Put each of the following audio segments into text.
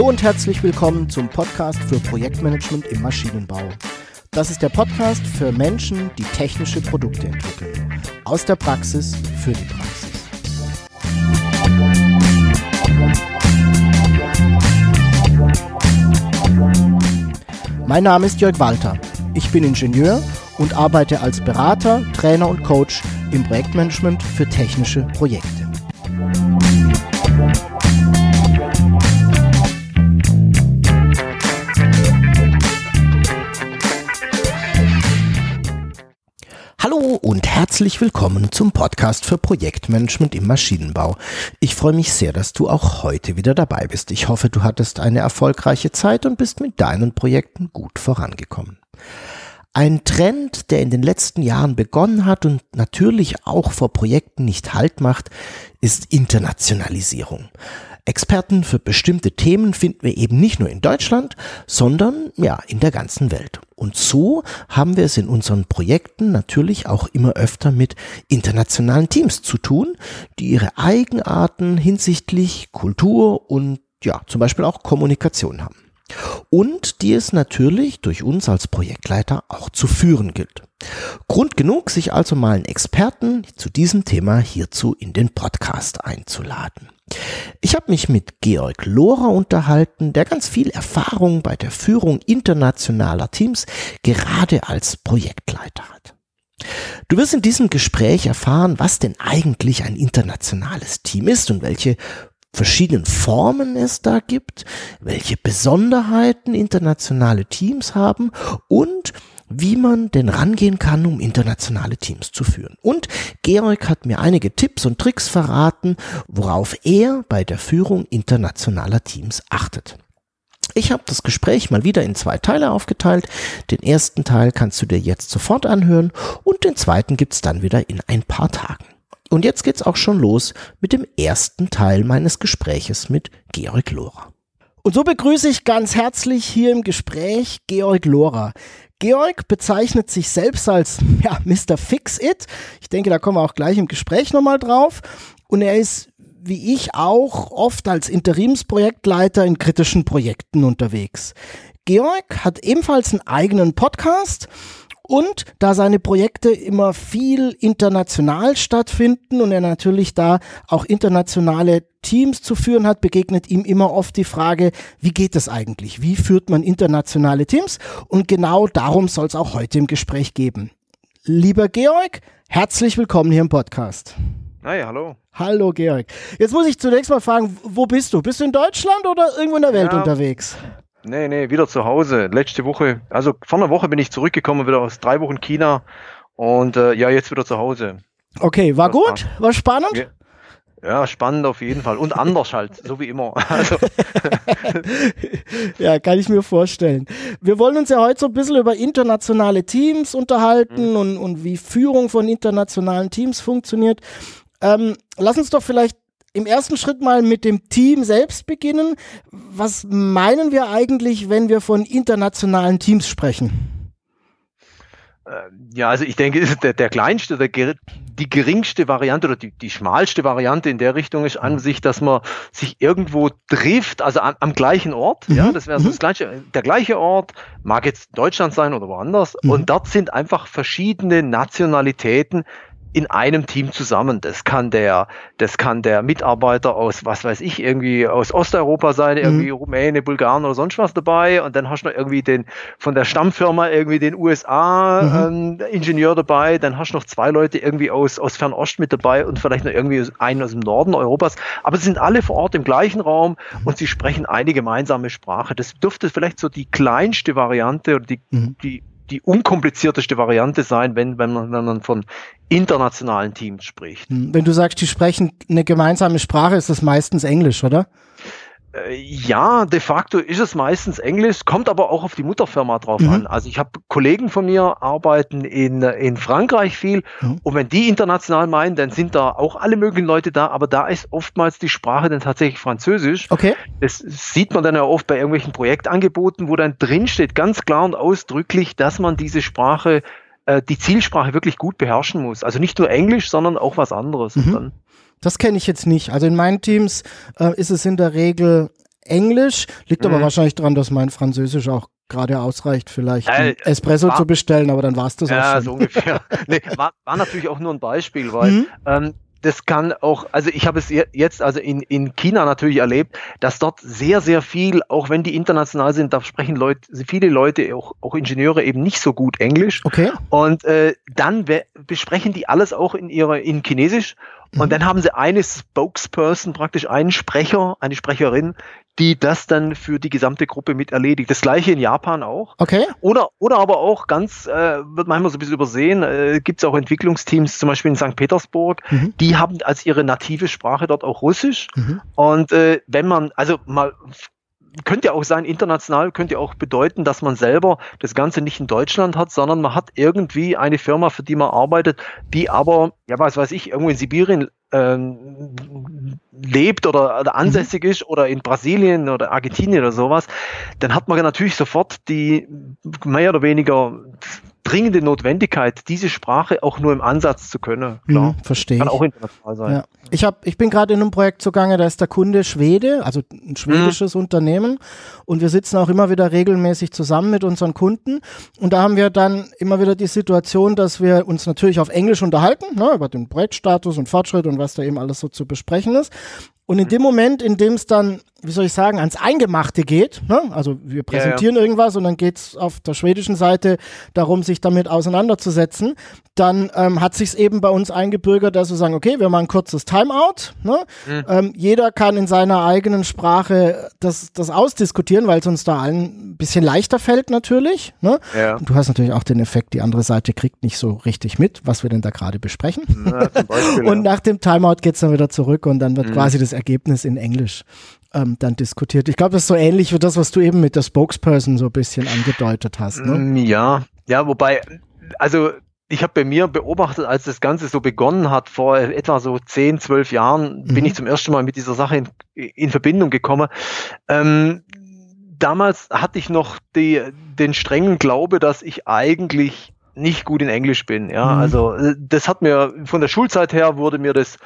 Hallo und herzlich willkommen zum Podcast für Projektmanagement im Maschinenbau. Das ist der Podcast für Menschen, die technische Produkte entwickeln. Aus der Praxis für die Praxis. Mein Name ist Jörg Walter. Ich bin Ingenieur und arbeite als Berater, Trainer und Coach im Projektmanagement für technische Projekte. Herzlich willkommen zum Podcast für Projektmanagement im Maschinenbau. Ich freue mich sehr, dass du auch heute wieder dabei bist. Ich hoffe, du hattest eine erfolgreiche Zeit und bist mit deinen Projekten gut vorangekommen. Ein Trend, der in den letzten Jahren begonnen hat und natürlich auch vor Projekten nicht Halt macht, ist Internationalisierung. Experten für bestimmte Themen finden wir eben nicht nur in Deutschland, sondern ja, in der ganzen Welt. Und so haben wir es in unseren Projekten natürlich auch immer öfter mit internationalen Teams zu tun, die ihre Eigenarten hinsichtlich Kultur und ja, zum Beispiel auch Kommunikation haben. Und die es natürlich durch uns als Projektleiter auch zu führen gilt. Grund genug, sich also mal einen Experten zu diesem Thema hierzu in den Podcast einzuladen. Ich habe mich mit Georg Lohrer unterhalten, der ganz viel Erfahrung bei der Führung internationaler Teams gerade als Projektleiter hat. Du wirst in diesem Gespräch erfahren, was denn eigentlich ein internationales Team ist und welche verschiedenen Formen es da gibt, welche Besonderheiten internationale Teams haben und wie man denn rangehen kann, um internationale Teams zu führen. Und Georg hat mir einige Tipps und Tricks verraten, worauf er bei der Führung internationaler Teams achtet. Ich habe das Gespräch mal wieder in zwei Teile aufgeteilt. Den ersten Teil kannst du dir jetzt sofort anhören und den zweiten gibt's dann wieder in ein paar Tagen. Und jetzt geht's auch schon los mit dem ersten Teil meines Gespräches mit Georg Lohrer. Und so begrüße ich ganz herzlich hier im Gespräch Georg Lohrer. Georg bezeichnet sich selbst als ja, Mr. Fix-It. Ich denke, da kommen wir auch gleich im Gespräch nochmal drauf. Und er ist, wie ich auch, oft als Interimsprojektleiter in kritischen Projekten unterwegs. Georg hat ebenfalls einen eigenen Podcast und da seine Projekte immer viel international stattfinden und er natürlich da auch internationale Teams zu führen hat, begegnet ihm immer oft die Frage, wie geht es eigentlich? Wie führt man internationale Teams? Und genau darum soll es auch heute im Gespräch geben. Lieber Georg, herzlich willkommen hier im Podcast. Hi, hallo. Hallo Georg. Jetzt muss ich zunächst mal fragen, wo bist du? Bist du in Deutschland oder irgendwo in der Welt ja, unterwegs? Nee, nee, wieder zu Hause. Letzte Woche, also vor einer Woche bin ich zurückgekommen, wieder aus drei Wochen China und äh, ja, jetzt wieder zu Hause. Okay, war das gut? War spannend? Ja. Ja, spannend auf jeden Fall. Und anders halt, so wie immer. Also. ja, kann ich mir vorstellen. Wir wollen uns ja heute so ein bisschen über internationale Teams unterhalten mhm. und, und wie Führung von internationalen Teams funktioniert. Ähm, lass uns doch vielleicht im ersten Schritt mal mit dem Team selbst beginnen. Was meinen wir eigentlich, wenn wir von internationalen Teams sprechen? Äh, ja, also ich denke, der, der kleinste, der, die geringste Variante oder die, die schmalste Variante in der Richtung ist an sich, dass man sich irgendwo trifft, also am, am gleichen Ort. Mhm. Ja, das wäre so das mhm. gleiche, der gleiche Ort, mag jetzt Deutschland sein oder woanders. Mhm. Und dort sind einfach verschiedene Nationalitäten in einem Team zusammen. Das kann der, das kann der Mitarbeiter aus, was weiß ich, irgendwie aus Osteuropa sein, mhm. irgendwie Rumäne, Bulgaren oder sonst was dabei. Und dann hast du noch irgendwie den, von der Stammfirma irgendwie den USA mhm. ähm, Ingenieur dabei. Dann hast du noch zwei Leute irgendwie aus, aus Fernost mit dabei und vielleicht noch irgendwie einen aus dem Norden Europas. Aber sie sind alle vor Ort im gleichen Raum und sie sprechen eine gemeinsame Sprache. Das dürfte vielleicht so die kleinste Variante oder die, mhm. die die unkomplizierteste Variante sein, wenn, wenn, man, wenn man von internationalen Teams spricht. Hm, wenn du sagst, die sprechen eine gemeinsame Sprache, ist das meistens Englisch, oder? Äh, ja, de facto ist es meistens Englisch, kommt aber auch auf die Mutterfirma drauf mhm. an. Also ich habe Kollegen von mir arbeiten in, in Frankreich viel mhm. und wenn die international meinen, dann sind da auch alle möglichen Leute da, aber da ist oftmals die Sprache dann tatsächlich Französisch. Okay. Das sieht man dann ja oft bei irgendwelchen Projektangeboten, wo dann drin steht ganz klar und ausdrücklich, dass man diese Sprache äh, die Zielsprache wirklich gut beherrschen muss. Also nicht nur Englisch, sondern auch was anderes. Mhm. Das kenne ich jetzt nicht. Also in meinen Teams äh, ist es in der Regel Englisch. Liegt mhm. aber wahrscheinlich daran, dass mein Französisch auch gerade ausreicht, vielleicht äh, Espresso war, zu bestellen, aber dann war es das ja, auch schon. so ungefähr. nee, war, war natürlich auch nur ein Beispiel, weil mhm. ähm, das kann auch, also ich habe es jetzt also in, in China natürlich erlebt, dass dort sehr, sehr viel, auch wenn die international sind, da sprechen Leute, viele Leute, auch, auch Ingenieure eben nicht so gut Englisch. Okay. Und äh, dann besprechen die alles auch in ihrer in Chinesisch. Und mhm. dann haben sie eine Spokesperson, praktisch einen Sprecher, eine Sprecherin, die das dann für die gesamte Gruppe mit erledigt. Das gleiche in Japan auch. Okay. Oder, oder aber auch ganz, äh, wird manchmal so ein bisschen übersehen, äh, gibt es auch Entwicklungsteams, zum Beispiel in St. Petersburg, mhm. die haben als ihre native Sprache dort auch Russisch. Mhm. Und äh, wenn man, also mal könnte ja auch sein, international könnte ja auch bedeuten, dass man selber das Ganze nicht in Deutschland hat, sondern man hat irgendwie eine Firma, für die man arbeitet, die aber, ja, was weiß ich, irgendwo in Sibirien ähm, lebt oder, oder ansässig mhm. ist oder in Brasilien oder Argentinien oder sowas, dann hat man natürlich sofort die mehr oder weniger dringende Notwendigkeit, diese Sprache auch nur im Ansatz zu können. Klar. Mhm, verstehe. Kann auch international sein. Ja. Ich, hab, ich bin gerade in einem Projekt zugange, da ist der Kunde Schwede, also ein schwedisches mhm. Unternehmen. Und wir sitzen auch immer wieder regelmäßig zusammen mit unseren Kunden. Und da haben wir dann immer wieder die Situation, dass wir uns natürlich auf Englisch unterhalten, ne, über den Projektstatus und Fortschritt und was da eben alles so zu besprechen ist. Und in dem Moment, in dem es dann, wie soll ich sagen, ans Eingemachte geht, ne? also wir präsentieren ja, ja. irgendwas und dann geht es auf der schwedischen Seite darum, sich damit auseinanderzusetzen, dann ähm, hat sich eben bei uns eingebürgert, dass wir sagen, okay, wir machen ein kurzes Timeout. Ne? Mhm. Ähm, jeder kann in seiner eigenen Sprache das, das ausdiskutieren, weil es uns da allen ein bisschen leichter fällt natürlich. Ne? Ja. Und du hast natürlich auch den Effekt, die andere Seite kriegt nicht so richtig mit, was wir denn da gerade besprechen. Na, Beispiel, und nach dem Timeout geht es dann wieder zurück und dann wird mhm. quasi das Ergebnis in Englisch ähm, dann diskutiert. Ich glaube, das ist so ähnlich wie das, was du eben mit der Spokesperson so ein bisschen angedeutet hast. Ne? Mm, ja, ja, wobei, also ich habe bei mir beobachtet, als das Ganze so begonnen hat, vor etwa so 10, 12 Jahren, mhm. bin ich zum ersten Mal mit dieser Sache in, in Verbindung gekommen. Ähm, damals hatte ich noch die, den strengen Glaube, dass ich eigentlich nicht gut in Englisch bin. Ja, mhm. also äh, das hat mir von der Schulzeit her wurde mir das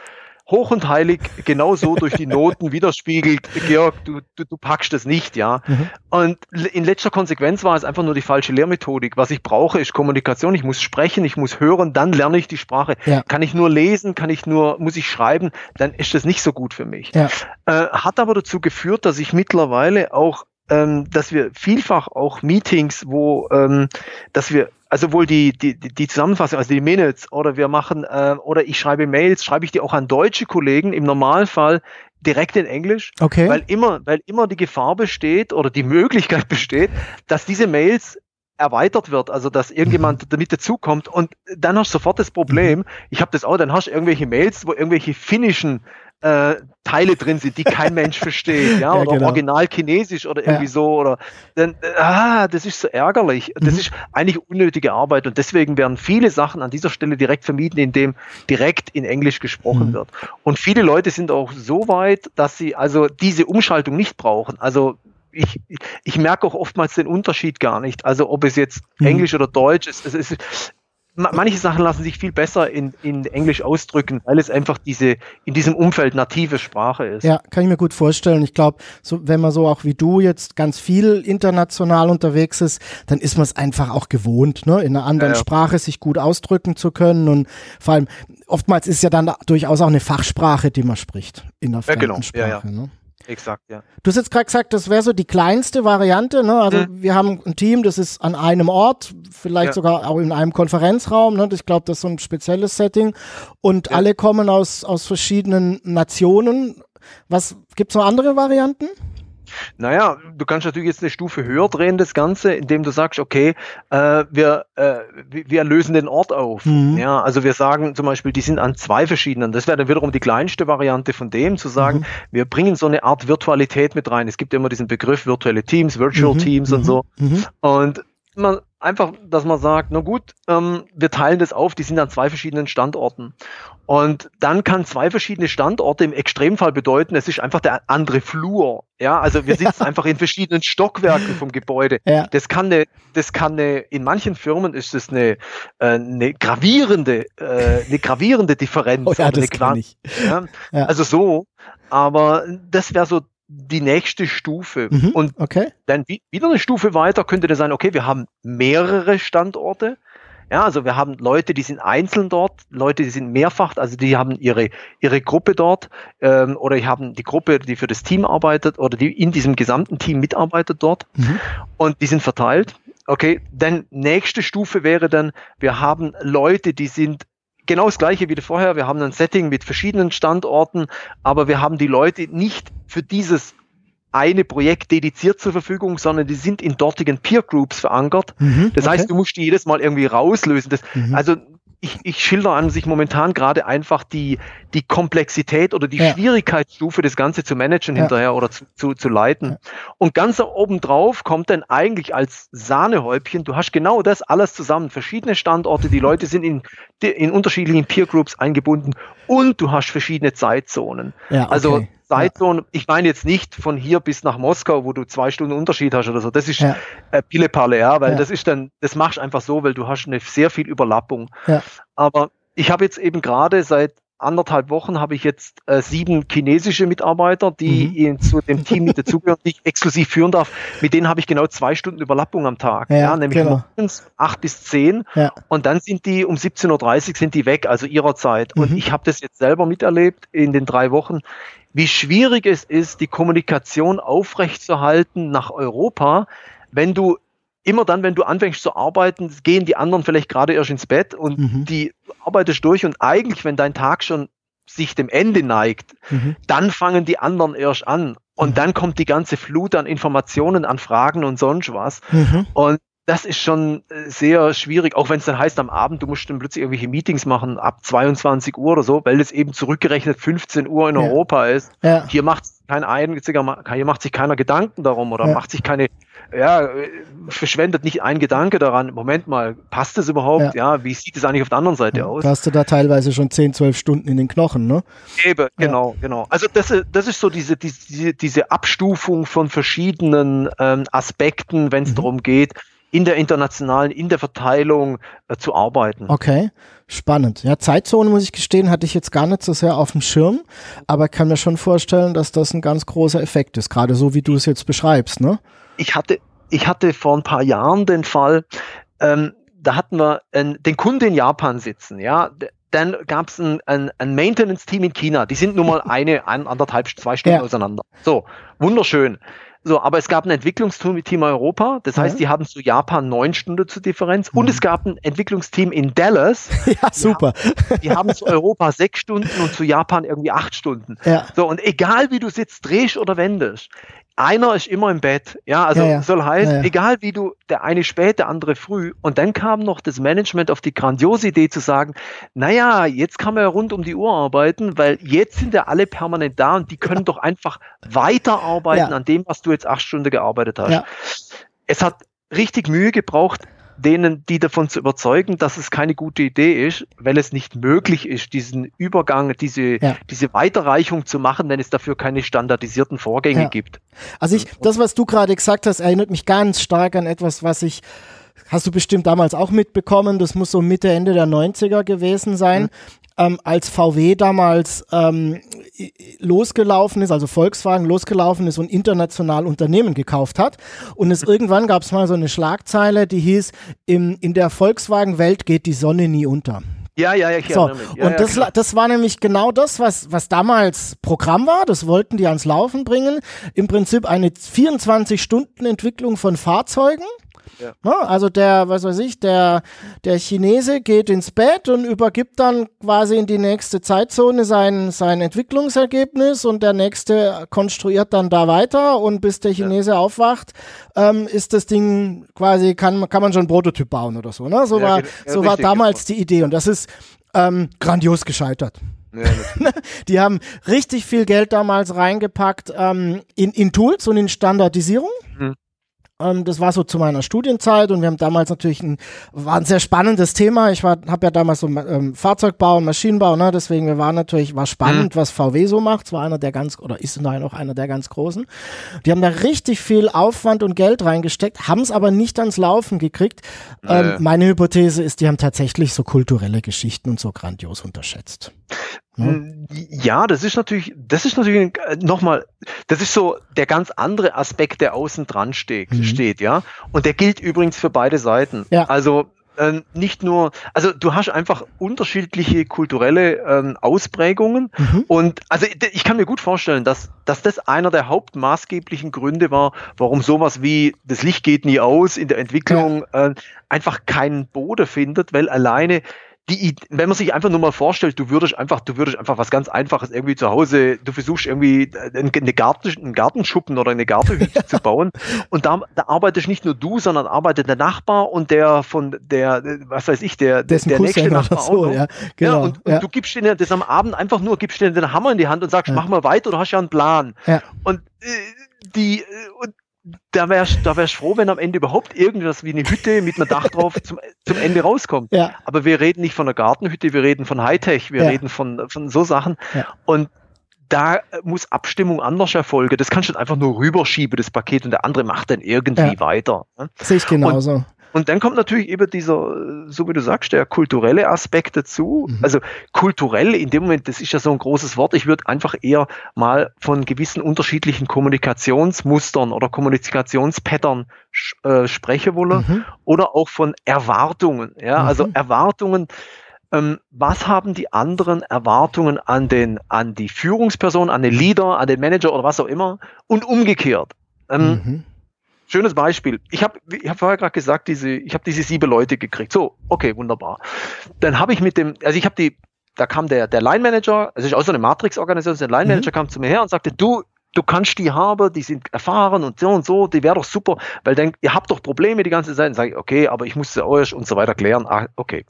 hoch und heilig genauso durch die Noten widerspiegelt, Georg, du, du, du packst das nicht, ja. Mhm. Und in letzter Konsequenz war es einfach nur die falsche Lehrmethodik. Was ich brauche, ist Kommunikation. Ich muss sprechen, ich muss hören, dann lerne ich die Sprache. Ja. Kann ich nur lesen, kann ich nur, muss ich schreiben, dann ist das nicht so gut für mich. Ja. Äh, hat aber dazu geführt, dass ich mittlerweile auch ähm, dass wir vielfach auch Meetings, wo, ähm, dass wir also wohl die, die, die Zusammenfassung, also die Minutes oder wir machen, äh, oder ich schreibe Mails, schreibe ich die auch an deutsche Kollegen im Normalfall direkt in Englisch, okay. weil immer, weil immer die Gefahr besteht oder die Möglichkeit besteht, dass diese Mails erweitert wird, also dass irgendjemand mhm. damit dazukommt und dann hast du sofort das Problem, mhm. ich habe das auch, dann hast du irgendwelche Mails, wo irgendwelche finnischen äh, Teile drin sind, die kein Mensch versteht, ja, ja oder genau. original chinesisch oder irgendwie ja. so, oder dann, ah, das ist so ärgerlich. Das mhm. ist eigentlich unnötige Arbeit und deswegen werden viele Sachen an dieser Stelle direkt vermieden, indem direkt in Englisch gesprochen mhm. wird. Und viele Leute sind auch so weit, dass sie also diese Umschaltung nicht brauchen. Also ich, ich merke auch oftmals den Unterschied gar nicht. Also ob es jetzt mhm. Englisch oder Deutsch ist, es ist manche Sachen lassen sich viel besser in, in Englisch ausdrücken, weil es einfach diese in diesem Umfeld native Sprache ist. Ja, kann ich mir gut vorstellen. Ich glaube, so, wenn man so auch wie du jetzt ganz viel international unterwegs ist, dann ist man es einfach auch gewohnt, ne, in einer anderen ja, ja. Sprache sich gut ausdrücken zu können und vor allem oftmals ist ja dann durchaus auch eine Fachsprache, die man spricht in der fremden ja, genau. Sprache. Ne? Exakt, ja. Du hast jetzt gerade gesagt, das wäre so die kleinste Variante. Ne? Also mhm. wir haben ein Team, das ist an einem Ort, vielleicht ja. sogar auch in einem Konferenzraum. Ne? Ich glaube, das ist so ein spezielles Setting. Und ja. alle kommen aus, aus verschiedenen Nationen. Was gibt es noch andere Varianten? Naja, du kannst natürlich jetzt eine Stufe höher drehen, das Ganze, indem du sagst, okay, äh, wir, äh, wir lösen den Ort auf. Mhm. Ja, also wir sagen zum Beispiel, die sind an zwei verschiedenen. Das wäre dann wiederum die kleinste Variante von dem, zu sagen, mhm. wir bringen so eine Art Virtualität mit rein. Es gibt immer diesen Begriff virtuelle Teams, Virtual mhm. Teams und mhm. so. Mhm. Und man einfach, dass man sagt, na gut, ähm, wir teilen das auf, die sind an zwei verschiedenen Standorten. Und dann kann zwei verschiedene Standorte im Extremfall bedeuten, es ist einfach der andere Flur. Ja, also wir sitzen ja. einfach in verschiedenen Stockwerken vom Gebäude. Ja. Das kann eine, das kann eine, in manchen Firmen ist das eine, äh, eine gravierende, äh, eine gravierende Differenz. Oh ja, das eine, ich. Ja. Also so, aber das wäre so die nächste Stufe. Mhm, Und okay. dann wie- wieder eine Stufe weiter könnte das sein, okay, wir haben mehrere Standorte. Ja, also wir haben Leute, die sind einzeln dort, Leute, die sind mehrfach, also die haben ihre, ihre Gruppe dort ähm, oder die haben die Gruppe, die für das Team arbeitet oder die in diesem gesamten Team mitarbeitet dort Mhm. und die sind verteilt. Okay, dann nächste Stufe wäre dann, wir haben Leute, die sind genau das gleiche wie vorher. Wir haben ein Setting mit verschiedenen Standorten, aber wir haben die Leute nicht für dieses eine Projekt dediziert zur Verfügung, sondern die sind in dortigen Peer Groups verankert. Mhm, Das okay. heißt, du musst die jedes Mal irgendwie rauslösen. Das, Mhm. Also ich, ich schilder an sich momentan gerade einfach die, die Komplexität oder die Ja. Schwierigkeitsstufe, das Ganze zu managen Ja. hinterher oder zu, zu, zu leiten. Ja. Und ganz obendrauf kommt dann eigentlich als Sahnehäubchen, du hast genau das alles zusammen, verschiedene Standorte, die Leute sind in, in unterschiedlichen Peer Groups eingebunden und du hast verschiedene Zeitzonen. ja, okay. Also Zeitzone, ich meine jetzt nicht von hier bis nach Moskau, wo du zwei Stunden Unterschied hast oder so. Das ist Ja. äh, Pillepalle, ja, weil Ja. das ist dann, das machst du einfach so, weil du hast eine sehr viel Überlappung. Ja. Aber ich habe jetzt eben gerade seit anderthalb Wochen habe ich jetzt äh, sieben chinesische Mitarbeiter, die Mhm. in, zu dem Team mit dazugehören, die ich exklusiv führen darf. Mit denen habe ich genau zwei Stunden Überlappung am Tag. Ja, nämlich genau. morgens acht bis zehn Ja. und dann sind die um 17.30 Uhr sind die weg, also ihrer Zeit. Und Mhm. ich habe das jetzt selber miterlebt in den drei Wochen, wie schwierig es ist, die Kommunikation aufrechtzuerhalten nach Europa, wenn du immer dann, wenn du anfängst zu arbeiten, gehen die anderen vielleicht gerade erst ins Bett und Mhm. die arbeitest durch und eigentlich, wenn dein Tag schon sich dem Ende neigt, Mhm. dann fangen die anderen erst an. Und Mhm. dann kommt die ganze Flut an Informationen, an Fragen und sonst was. Mhm. Und das ist schon äh, sehr schwierig, auch wenn es dann heißt am Abend, du musst dann plötzlich irgendwelche Meetings machen ab 22 Uhr oder so, weil es eben zurückgerechnet 15 Uhr in Ja. Europa ist. Ja. Hier macht kein einziger, hier macht sich keiner Gedanken darum oder Ja. macht sich keine, ja, äh, verschwendet nicht ein Gedanke daran. Moment mal, passt das überhaupt? Ja, wie sieht es eigentlich auf der anderen Seite aus? Da hast du da teilweise schon 10, 12 Stunden in den Knochen, ne? Eben, genau, genau. Also das, ist- das ist so diese, diese, diese Abstufung von verschiedenen ähm, Aspekten, wenn es Mhm. darum geht, in der internationalen, in der Verteilung äh, zu arbeiten. Okay, spannend. Ja, Zeitzone, muss ich gestehen, hatte ich jetzt gar nicht so sehr auf dem Schirm, aber kann mir schon vorstellen, dass das ein ganz großer Effekt ist, gerade so wie du es jetzt beschreibst, ne? Ich hatte, ich hatte vor ein paar Jahren den Fall, ähm, da hatten wir einen, den Kunden in Japan sitzen, ja. Dann gab es ein, ein, ein Maintenance-Team in China. Die sind nun mal eine, ein, anderthalb, zwei Stunden Ja. auseinander. So, wunderschön. So, aber es gab ein Entwicklungsteam mit Team Europa. Das heißt, Ja. die haben zu Japan neun Stunden zur Differenz. Und Mhm. es gab ein Entwicklungsteam in Dallas. Ja, super. Die haben zu Europa sechs Stunden und zu Japan irgendwie acht Stunden. Ja, So, und egal wie du sitzt, drehst oder wendest, einer ist immer im Bett. Ja, also Ja, ja. soll heißen, Ja, egal wie du, der eine spät, der andere früh. Und dann kam noch das Management auf die grandiose Idee zu sagen, naja, jetzt kann man ja rund um die Uhr arbeiten, weil jetzt sind ja alle permanent da und die können doch einfach weiterarbeiten an dem, was du jetzt acht Stunden gearbeitet hast. Es hat richtig Mühe gebraucht, denen, die davon zu überzeugen, dass es keine gute Idee ist, weil es nicht möglich ist, diesen Übergang, diese, Ja. diese Weiterreichung zu machen, wenn es dafür keine standardisierten Vorgänge Ja. gibt. also ich, das, was du gerade gesagt hast, erinnert mich ganz stark an etwas, was ich, hast du bestimmt damals auch mitbekommen, das muss so Mitte, Ende der 90er gewesen sein. Ähm, als VW damals ähm, losgelaufen ist, also Volkswagen losgelaufen ist und international Unternehmen gekauft hat. Und es irgendwann gab es mal so eine Schlagzeile, die hieß, im, in der Volkswagen-Welt geht die Sonne nie unter. Ja, ja, ja, ich So, erinnere mich. Ja, und ja, das, klar. das war nämlich genau das, was, was damals Programm war. Das wollten die ans Laufen bringen. Im Prinzip eine 24-Stunden-Entwicklung von Fahrzeugen. Ja. Ja, also der, was weiß ich, der, der Chinese geht ins Bett und übergibt dann quasi in die nächste Zeitzone sein, sein Entwicklungsergebnis und der nächste konstruiert dann da weiter und bis der Chinese aufwacht, ähm, ist das Ding quasi, kann, kann man schon einen Prototyp bauen oder so. Ne? So, Ja, war, ja, so war damals die Idee und das ist ähm, grandios gescheitert. Ja. Die haben richtig viel Geld damals reingepackt ähm, in, in Tools und in Standardisierung. Mhm. Ähm, das war so zu meiner Studienzeit und wir haben damals natürlich ein, war ein sehr spannendes Thema. Ich war, habe ja damals so ähm, Fahrzeugbau und Maschinenbau, ne? deswegen wir waren natürlich, war spannend, was VW so macht. Es war einer der ganz, oder ist noch einer der ganz großen. Die haben da richtig viel Aufwand und Geld reingesteckt, haben es aber nicht ans Laufen gekriegt. Ähm, Nee. meine Hypothese ist, die haben tatsächlich so kulturelle Geschichten und so grandios unterschätzt. Ne? Ja, das ist natürlich, das ist natürlich nochmal, das ist so der ganz andere Aspekt, der außen dran steht, mhm. steht, ja. Und der gilt übrigens für beide Seiten. Ja. Also ähm, nicht nur, also du hast einfach unterschiedliche kulturelle ähm, Ausprägungen mhm. und also ich kann mir gut vorstellen, dass, dass das einer der hauptmaßgeblichen Gründe war, warum sowas wie das Licht geht nie aus in der Entwicklung ja. äh, einfach keinen Boden findet, weil alleine die, wenn man sich einfach nur mal vorstellt, du würdest einfach, du würdest einfach was ganz Einfaches irgendwie zu Hause, du versuchst irgendwie eine Garten, einen Gartenschuppen oder eine Gartenhütte zu bauen und da, da arbeitest nicht nur du, sondern arbeitet der Nachbar und der von der, was weiß ich, der, Dessen der nächste Nachbar so, auch noch. Ja, genau, ja, und, ja. und du gibst denen das am Abend einfach nur, gibst denen den Hammer in die Hand und sagst, mach mal weiter, du hast ja einen Plan. Und äh, die, äh, und da wärst da wärst froh, wenn am Ende überhaupt irgendwas wie eine Hütte mit einem Dach drauf zum, zum Ende rauskommt. Ja. Aber wir reden nicht von einer Gartenhütte, wir reden von Hightech, wir ja. reden von, von so Sachen. Ja. Und da muss Abstimmung anders erfolgen. Das kannst du einfach nur rüberschieben, das Paket, und der andere macht dann irgendwie weiter. Ne? Sehe ich genauso. Und, und dann kommt natürlich eben dieser, so wie du sagst, der kulturelle Aspekt dazu. Mhm. Also kulturell in dem Moment, das ist ja so ein großes Wort. Ich würde einfach eher mal von gewissen unterschiedlichen Kommunikationsmustern oder Kommunikationspattern äh, sprechen wollen mhm. oder auch von Erwartungen. Ja, also mhm. also Erwartungen ähm, was haben die anderen Erwartungen an den, an die Führungsperson, an den Leader, an den Manager oder was auch immer und umgekehrt. Ähm, mhm. Schönes Beispiel. Ich habe ich hab vorher gerade gesagt, diese, ich habe diese sieben Leute gekriegt. So, okay, wunderbar. Dann habe ich mit dem, also ich habe die, da kam der, der Line Manager, also ich aus so eine Matrix-Organisation, der Line Manager mhm. kam zu mir her und sagte, du, du kannst die haben, die sind erfahren und so und so, die wäre doch super, weil dann, ihr habt doch Probleme die ganze Zeit. Dann sage ich, okay, aber ich muss sie euch und so weiter klären. Ah, okay.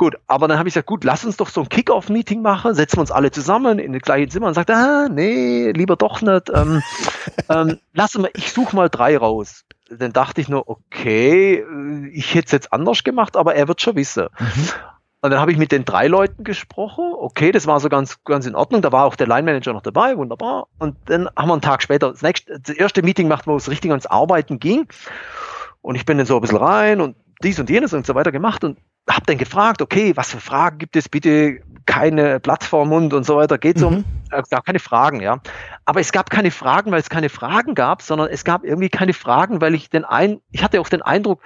Gut, aber dann habe ich gesagt, gut, lass uns doch so ein Kick-Off-Meeting machen, setzen wir uns alle zusammen in das gleiche Zimmer und sagt, ah, nee, lieber doch nicht. Ähm, ähm, lass mal, ich suche mal drei raus. Dann dachte ich nur, okay, ich hätte es jetzt anders gemacht, aber er wird schon wissen. Mhm. Und dann habe ich mit den drei Leuten gesprochen. Okay, das war so ganz, ganz in Ordnung. Da war auch der Line Manager noch dabei, wunderbar. Und dann haben wir einen Tag später das, nächste, das erste Meeting gemacht, wo es richtig ans Arbeiten ging. Und ich bin dann so ein bisschen rein und dies und jenes und so weiter gemacht und habe dann gefragt, okay, was für Fragen gibt es? Bitte keine Plattformmund und so weiter. Geht es mhm. um, äh, gab keine Fragen, ja. Aber es gab keine Fragen, weil es keine Fragen gab, sondern es gab irgendwie keine Fragen, weil ich den ein, ich hatte auch den Eindruck,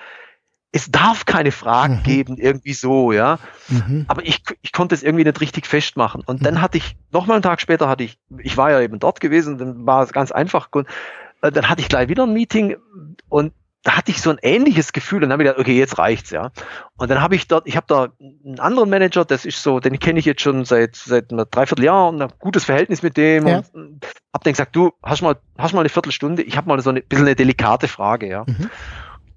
es darf keine Fragen mhm. geben, irgendwie so, ja. Mhm. Aber ich, ich konnte es irgendwie nicht richtig festmachen. Und mhm. dann hatte ich, nochmal einen Tag später hatte ich, ich war ja eben dort gewesen, dann war es ganz einfach. Äh, dann hatte ich gleich wieder ein Meeting und da hatte ich so ein ähnliches Gefühl und dann habe ich gedacht, okay, jetzt reicht's, ja. Und dann habe ich dort, ich habe da einen anderen Manager, das ist so, den kenne ich jetzt schon seit seit einem Dreivierteljahr und ein gutes Verhältnis mit dem ja. und habe dann gesagt, du hast mal hast mal eine Viertelstunde, ich habe mal so ein bisschen eine delikate Frage, ja. Mhm.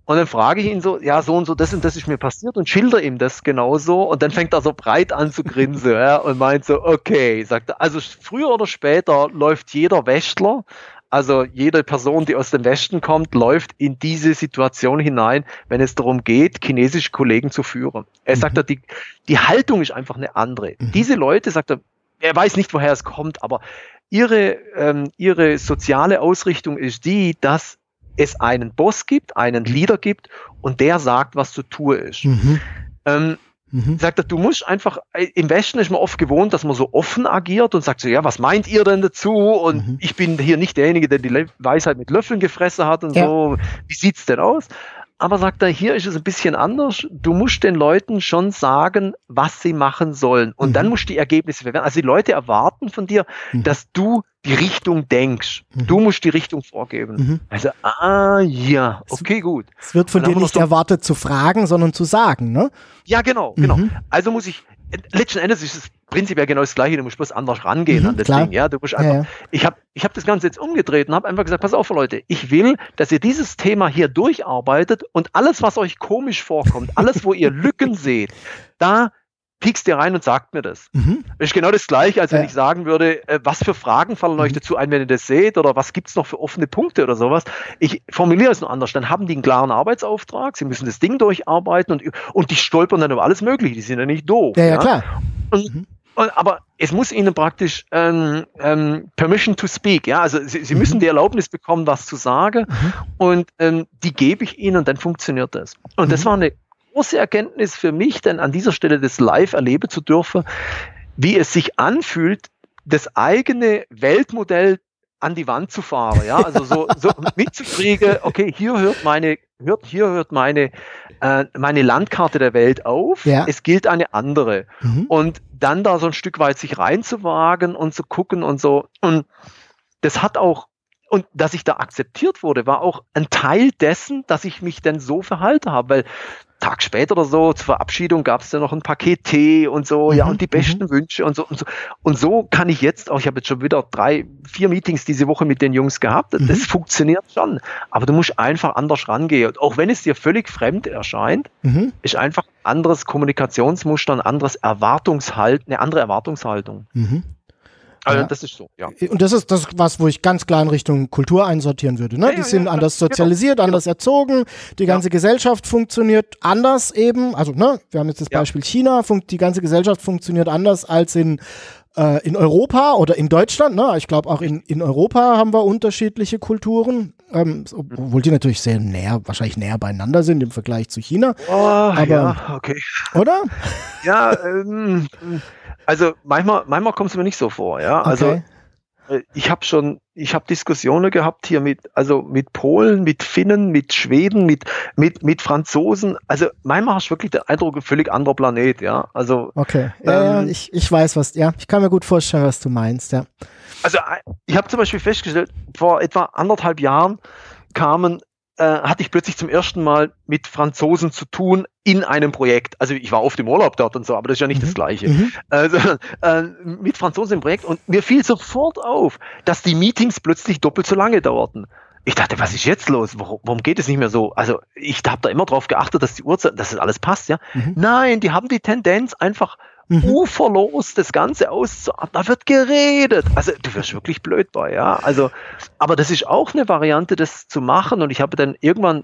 Und dann frage ich ihn so, ja, so und so, das und das ist mir passiert und schilder ihm das genauso. Und dann fängt er so breit an zu grinsen ja, und meint so, okay, sagt er, also früher oder später läuft jeder Wäschler also jede Person, die aus dem Westen kommt, läuft in diese Situation hinein, wenn es darum geht, chinesische Kollegen zu führen. Er mhm. sagt, die, die Haltung ist einfach eine andere. Mhm. Diese Leute, sagt er, er weiß nicht, woher es kommt, aber ihre, ähm, ihre soziale Ausrichtung ist die, dass es einen Boss gibt, einen Leader gibt und der sagt, was zu tun ist. Mhm. Ähm, Mhm. Sagt er, du musst einfach, äh, im Westen ist man oft gewohnt, dass man so offen agiert und sagt so, ja, was meint ihr denn dazu? Und mhm. ich bin hier nicht derjenige, der die Weisheit mit Löffeln gefressen hat und ja. so. Wie sieht's denn aus? Aber sagt er, hier ist es ein bisschen anders. Du musst den Leuten schon sagen, was sie machen sollen. Und mhm. dann musst du die Ergebnisse verwerten. Also die Leute erwarten von dir, mhm. dass du die Richtung denkst. Mhm. Du musst die Richtung vorgeben. Mhm. Also, ah, ja, okay, gut. Es wird von dir nicht erwartet zu fragen, sondern zu sagen, ne? Ja, genau, genau. Mhm. Also muss ich, letzten Endes ist es prinzipiell genau das Gleiche, du musst bloß anders rangehen mhm, an das klar. Ding. Ja, du musst einfach, ja, ja. ich habe ich hab das Ganze jetzt umgedreht und habe einfach gesagt, pass auf Leute, ich will, dass ihr dieses Thema hier durcharbeitet und alles, was euch komisch vorkommt, alles, wo ihr Lücken seht, da piekst ihr rein und sagt mir das. Mhm. Das ist genau das gleiche, als wenn ja. ich sagen würde, äh, was für Fragen fallen mhm. euch dazu ein, wenn ihr das seht, oder was gibt's noch für offene Punkte oder sowas. Ich formuliere es nur anders. Dann haben die einen klaren Arbeitsauftrag, sie müssen das Ding durcharbeiten und, und die stolpern dann über alles Mögliche, die sind ja nicht doof. Ja, ja, ja. klar. Und, mhm. und, aber es muss ihnen praktisch ähm, ähm, Permission to speak, ja, also sie, sie müssen mhm. die Erlaubnis bekommen, was zu sagen mhm. und ähm, die gebe ich ihnen und dann funktioniert das. Und das mhm. war eine große Erkenntnis für mich, denn an dieser Stelle das live erleben zu dürfen. wie es sich anfühlt, das eigene Weltmodell an die Wand zu fahren, ja, also so, so mitzukriegen, okay, hier hört meine, hört, hier hört meine, äh, meine Landkarte der Welt auf, ja. es gilt eine andere. Mhm. Und dann da so ein Stück weit sich reinzuwagen und zu gucken und so. Und das hat auch und dass ich da akzeptiert wurde, war auch ein Teil dessen, dass ich mich denn so verhalten habe, weil Tag später oder so zur Verabschiedung gab es ja noch ein Paket Tee und so, mhm. ja, und die besten mhm. Wünsche und so und so. Und so kann ich jetzt auch, ich habe jetzt schon wieder drei, vier Meetings diese Woche mit den Jungs gehabt. Mhm. Das funktioniert schon. Aber du musst einfach anders rangehen. Und auch wenn es dir völlig fremd erscheint, mhm. ist einfach ein anderes Kommunikationsmuster, ein anderes Erwartungshalt, eine andere Erwartungshaltung. Also ja. das ist so, ja. Und das ist das, was, wo ich ganz klar in Richtung Kultur einsortieren würde. Ne? Ja, die sind ja, anders genau. sozialisiert, genau. anders erzogen, die ganze Gesellschaft funktioniert anders eben. Also, ne, wir haben jetzt das Beispiel China, die ganze Gesellschaft funktioniert anders als in äh, in Europa oder in Deutschland, ne? ich glaube auch in, in Europa haben wir unterschiedliche Kulturen, ähm, obwohl die natürlich sehr näher, wahrscheinlich näher beieinander sind im Vergleich zu China. Oh, Aber, ja, okay. Oder? Ja, ähm, also manchmal, manchmal kommt es mir nicht so vor, ja. Also okay. Äh, ich habe schon, ich habe Diskussionen gehabt hier mit, also mit Polen, mit Finnen, mit Schweden, mit, mit, mit Franzosen. Also manchmal hast du wirklich den Eindruck, ein völlig anderer Planet, ja. Also. Okay. Ja, ähm, ja, ich, ich weiß was, ja. Ich kann mir gut vorstellen, was du meinst, ja. Also ich habe zum Beispiel festgestellt, vor etwa anderthalb Jahren kamen äh, hatte ich plötzlich zum ersten Mal mit Franzosen zu tun in einem Projekt. Also ich war oft im Urlaub dort und so, aber das ist ja nicht mhm. das Gleiche. Mhm. Also, äh, mit Franzosen im Projekt und mir fiel sofort auf, dass die Meetings plötzlich doppelt so lange dauerten. Ich dachte, was ist jetzt los? Warum, geht es nicht mehr so? Also ich habe da immer drauf geachtet, dass die Uhrzeit, dass das alles passt, ja. Mhm. Nein, die haben die Tendenz einfach mhm. uferlos das Ganze auszuatmen. Da wird geredet. Also du wirst wirklich blöd bei, ja. Also, aber das ist auch eine Variante, das zu machen. Und ich habe dann irgendwann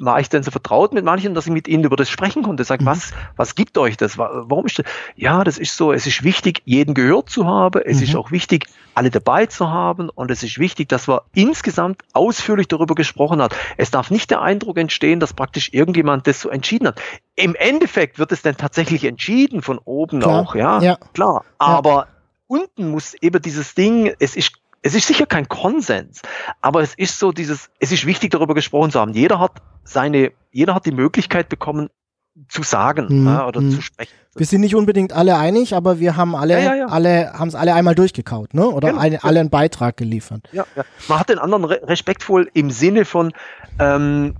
war ich dann so vertraut mit manchen, dass ich mit ihnen über das sprechen konnte. Sag, mhm. was, was gibt euch das? Warum ist das? Ja, das ist so. Es ist wichtig, jeden gehört zu haben. Es mhm. ist auch wichtig, alle dabei zu haben. Und es ist wichtig, dass wir insgesamt ausführlich darüber gesprochen haben. Es darf nicht der Eindruck entstehen, dass praktisch irgendjemand das so entschieden hat. Im Endeffekt wird es dann tatsächlich entschieden von oben klar. auch, ja, ja. klar. Aber ja. unten muss eben dieses Ding, es ist es ist sicher kein Konsens, aber es ist so dieses, es ist wichtig darüber gesprochen zu haben. Jeder hat seine, jeder hat die Möglichkeit bekommen, zu sagen hm, ja, oder hm. zu sprechen. Wir sind nicht unbedingt alle einig, aber wir haben alle, ja, ja, alle, haben es alle einmal durchgekaut, ne? Oder genau, eine, alle einen Beitrag geliefert. Ja, ja. Man hat den anderen re respektvoll im Sinne von ähm,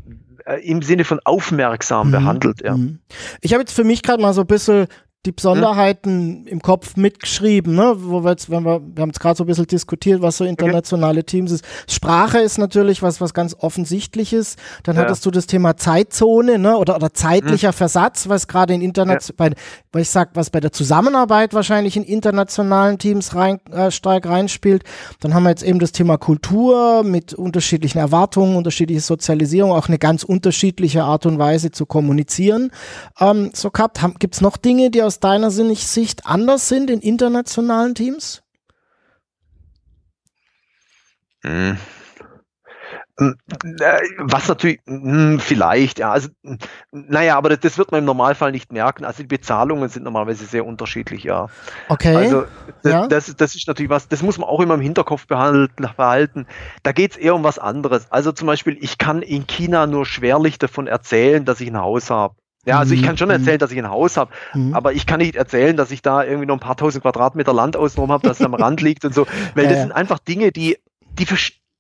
äh, im Sinne von aufmerksam mhm. behandelt. Ja. Mhm. Ich habe jetzt für mich gerade mal so ein bisschen die Besonderheiten hm? im Kopf mitgeschrieben, ne? wo wir jetzt, wenn wir, wir haben jetzt gerade so ein bisschen diskutiert, was so internationale okay. Teams ist. Sprache ist natürlich was, was ganz offensichtliches. Dann ja. hattest du das Thema Zeitzone, ne? Oder, oder zeitlicher hm. Versatz, was gerade in Internet, ja. bei, weil ich sag, was bei der Zusammenarbeit wahrscheinlich in internationalen Teams rein, äh, stark reinspielt. Dann haben wir jetzt eben das Thema Kultur mit unterschiedlichen Erwartungen, unterschiedliche Sozialisierung, auch eine ganz unterschiedliche Art und Weise zu kommunizieren. Ähm, so gehabt, gibt es noch Dinge, die aus aus deiner Sicht anders sind in internationalen Teams? Hm. hm äh, was natürlich, hm, vielleicht, ja, also, naja, aber das, das, wird man im Normalfall nicht merken. Also die Bezahlungen sind normalerweise sehr unterschiedlich, ja. Okay. Also das, ja. das, das ist natürlich was, das muss man auch immer im Hinterkopf behalten. Da geht es eher um was anderes. Also zum Beispiel, ich kann in China nur schwerlich davon erzählen, dass ich ein Haus habe. Ja, also ich kann schon mhm. erzählen, dass ich ein Haus habe, mhm. aber ich kann nicht erzählen, dass ich da irgendwie noch ein paar tausend Quadratmeter Land außenrum habe, das am Rand liegt und so, weil das sind einfach Dinge, die, die,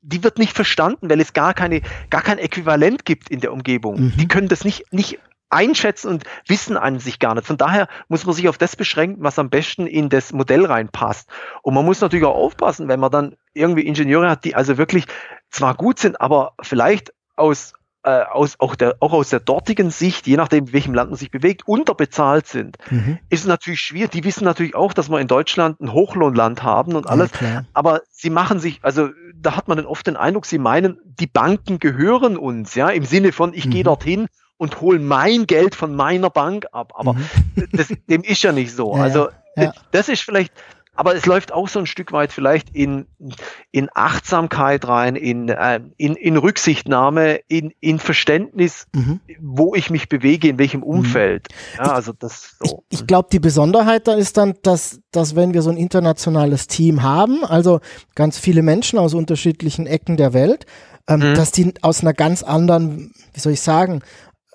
die wird nicht verstanden, weil es gar keine, gar kein Äquivalent gibt in der Umgebung. Mhm. Die können das nicht, nicht einschätzen und wissen an sich gar nicht. Von daher muss man sich auf das beschränken, was am besten in das Modell reinpasst. Und man muss natürlich auch aufpassen, wenn man dann irgendwie Ingenieure hat, die also wirklich zwar gut sind, aber vielleicht aus äh, aus, auch, der, auch aus der dortigen Sicht, je nachdem, in welchem Land man sich bewegt, unterbezahlt sind, mhm. ist es natürlich schwierig. Die wissen natürlich auch, dass wir in Deutschland ein Hochlohnland haben und alles. Ja, aber sie machen sich, also da hat man dann oft den Eindruck, sie meinen, die Banken gehören uns, ja, im Sinne von, ich mhm. gehe dorthin und hole mein Geld von meiner Bank ab. Aber mhm. das, dem ist ja nicht so. Ja, also ja. das ist vielleicht aber es läuft auch so ein Stück weit vielleicht in, in Achtsamkeit rein, in, äh, in, in Rücksichtnahme, in, in Verständnis, mhm. wo ich mich bewege, in welchem mhm. Umfeld. Ja, ich, also das so. Ich, ich glaube, die Besonderheit da ist dann, dass, dass wenn wir so ein internationales Team haben, also ganz viele Menschen aus unterschiedlichen Ecken der Welt, ähm, mhm. dass die aus einer ganz anderen, wie soll ich sagen,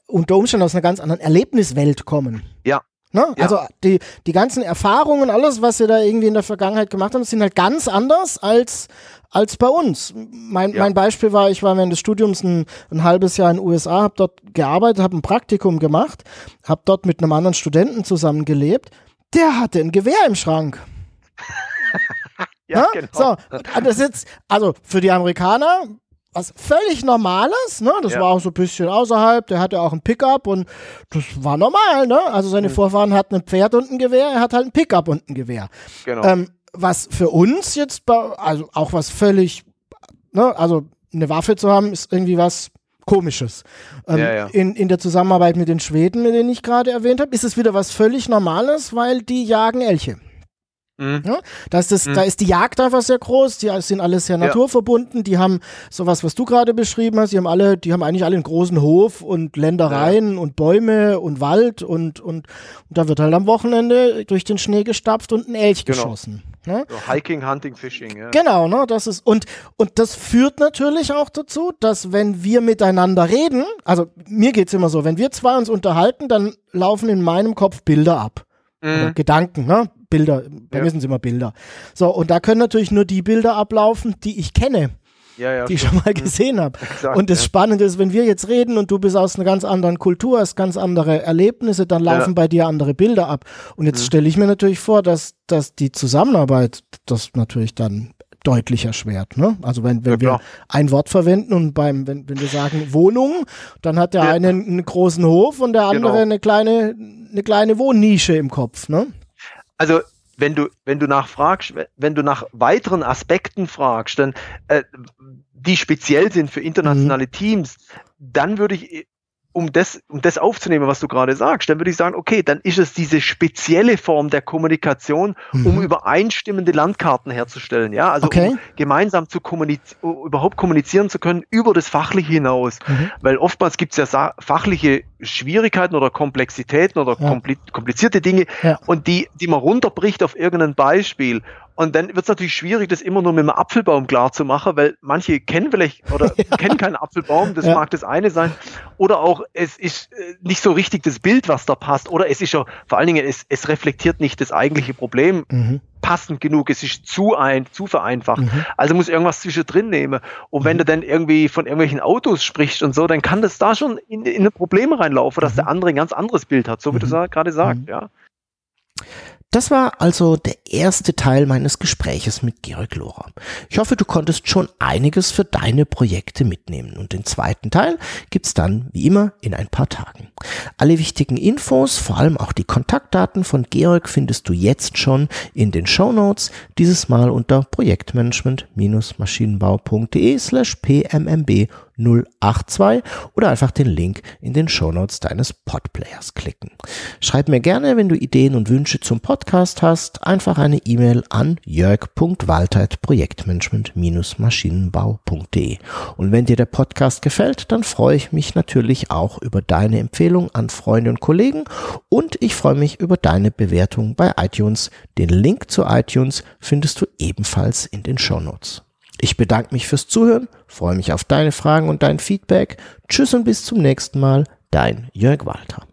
unter Umständen aus einer ganz anderen Erlebniswelt kommen. Ja. Ne? Ja. Also die, die ganzen Erfahrungen, alles, was sie da irgendwie in der Vergangenheit gemacht haben, sind halt ganz anders als, als bei uns. Mein, ja. mein Beispiel war, ich war während des Studiums ein, ein halbes Jahr in den USA, habe dort gearbeitet, habe ein Praktikum gemacht, habe dort mit einem anderen Studenten zusammengelebt. Der hatte ein Gewehr im Schrank. ja, genau. So, das jetzt, also für die Amerikaner was völlig Normales, ne? Das ja. war auch so ein bisschen außerhalb. Der hatte auch ein Pickup und das war normal, ne? Also seine mhm. Vorfahren hatten ein Pferd und ein Gewehr, er hat halt ein Pickup und ein Gewehr. Genau. Ähm, was für uns jetzt, also auch was völlig, ne? Also eine Waffe zu haben, ist irgendwie was Komisches. Ähm, ja, ja. In, in der Zusammenarbeit mit den Schweden, mit denen ich gerade erwähnt habe, ist es wieder was völlig Normales, weil die jagen Elche. Mhm. Ja, da, ist das, mhm. da ist die Jagd einfach sehr groß, die sind alle sehr naturverbunden, die haben sowas, was du gerade beschrieben hast, die haben alle, die haben eigentlich alle einen großen Hof und Ländereien ja. und Bäume und Wald und, und, und, da wird halt am Wochenende durch den Schnee gestapft und ein Elch genau. geschossen. Ne? So Hiking, Hunting, Fishing, ja. Genau, ne, das ist, und, und das führt natürlich auch dazu, dass wenn wir miteinander reden, also mir geht's immer so, wenn wir zwei uns unterhalten, dann laufen in meinem Kopf Bilder ab. Mhm. Gedanken, ne? Bilder, bei ja. mir sind es immer Bilder. So, und da können natürlich nur die Bilder ablaufen, die ich kenne. Ja, ja, die ich schon mal mhm. gesehen habe. Und das ja. Spannende ist, wenn wir jetzt reden und du bist aus einer ganz anderen Kultur, hast ganz andere Erlebnisse, dann laufen bei dir andere Bilder ab. Und jetzt mhm. stelle ich mir natürlich vor, dass, dass die Zusammenarbeit das natürlich dann deutlich erschwert. Ne? Also wenn, wenn ja, wir ein Wort verwenden und beim, wenn, wenn wir sagen Wohnung, dann hat der ja. eine einen großen Hof und der andere genau. eine kleine, eine kleine Wohnnische im Kopf. Ne? also wenn du, wenn du nachfragst, wenn du nach weiteren Aspekten fragst, dann, äh, die speziell sind für internationale mhm. Teams, dann würde ich um das, um das aufzunehmen, was du gerade sagst, dann würde ich sagen, okay, dann ist es diese spezielle Form der Kommunikation, mhm. um übereinstimmende Landkarten herzustellen, ja, also okay. um gemeinsam zu kommuniz überhaupt kommunizieren zu können über das Fachliche hinaus, mhm. weil oftmals gibt es ja fachliche Schwierigkeiten oder Komplexitäten oder ja. komplizierte Dinge ja. und die, die man runterbricht auf irgendein Beispiel und dann wird es natürlich schwierig, das immer nur mit einem Apfelbaum klar zu machen, weil manche kennen vielleicht oder ja. kennen keinen Apfelbaum, das ja. mag das eine sein. Oder auch, es ist äh, nicht so richtig das Bild, was da passt. Oder es ist ja, vor allen Dingen, es, es reflektiert nicht das eigentliche Problem mhm. passend genug. Es ist zu ein, zu vereinfacht. Mhm. Also muss irgendwas zwischendrin nehmen. Und wenn mhm. du dann irgendwie von irgendwelchen Autos sprichst und so, dann kann das da schon in, in ein Problem reinlaufen, dass mhm. der andere ein ganz anderes Bild hat, so wie du mhm. gerade sagst, ja. Das war also der erste Teil meines Gespräches mit Georg Lohrer. Ich hoffe, du konntest schon einiges für deine Projekte mitnehmen und den zweiten Teil gibt's dann wie immer in ein paar Tagen. Alle wichtigen Infos, vor allem auch die Kontaktdaten von Georg findest du jetzt schon in den Show Notes, dieses Mal unter projektmanagement-maschinenbau.de slash pmmb 082 oder einfach den Link in den Shownotes deines Podplayers klicken. Schreib mir gerne, wenn du Ideen und Wünsche zum Podcast hast, einfach eine E-Mail an jörg.waltert-projektmanagement-maschinenbau.de. Und wenn dir der Podcast gefällt, dann freue ich mich natürlich auch über deine Empfehlung an Freunde und Kollegen und ich freue mich über deine Bewertung bei iTunes. Den Link zu iTunes findest du ebenfalls in den Shownotes. Ich bedanke mich fürs Zuhören, freue mich auf deine Fragen und dein Feedback. Tschüss und bis zum nächsten Mal, dein Jörg Walter.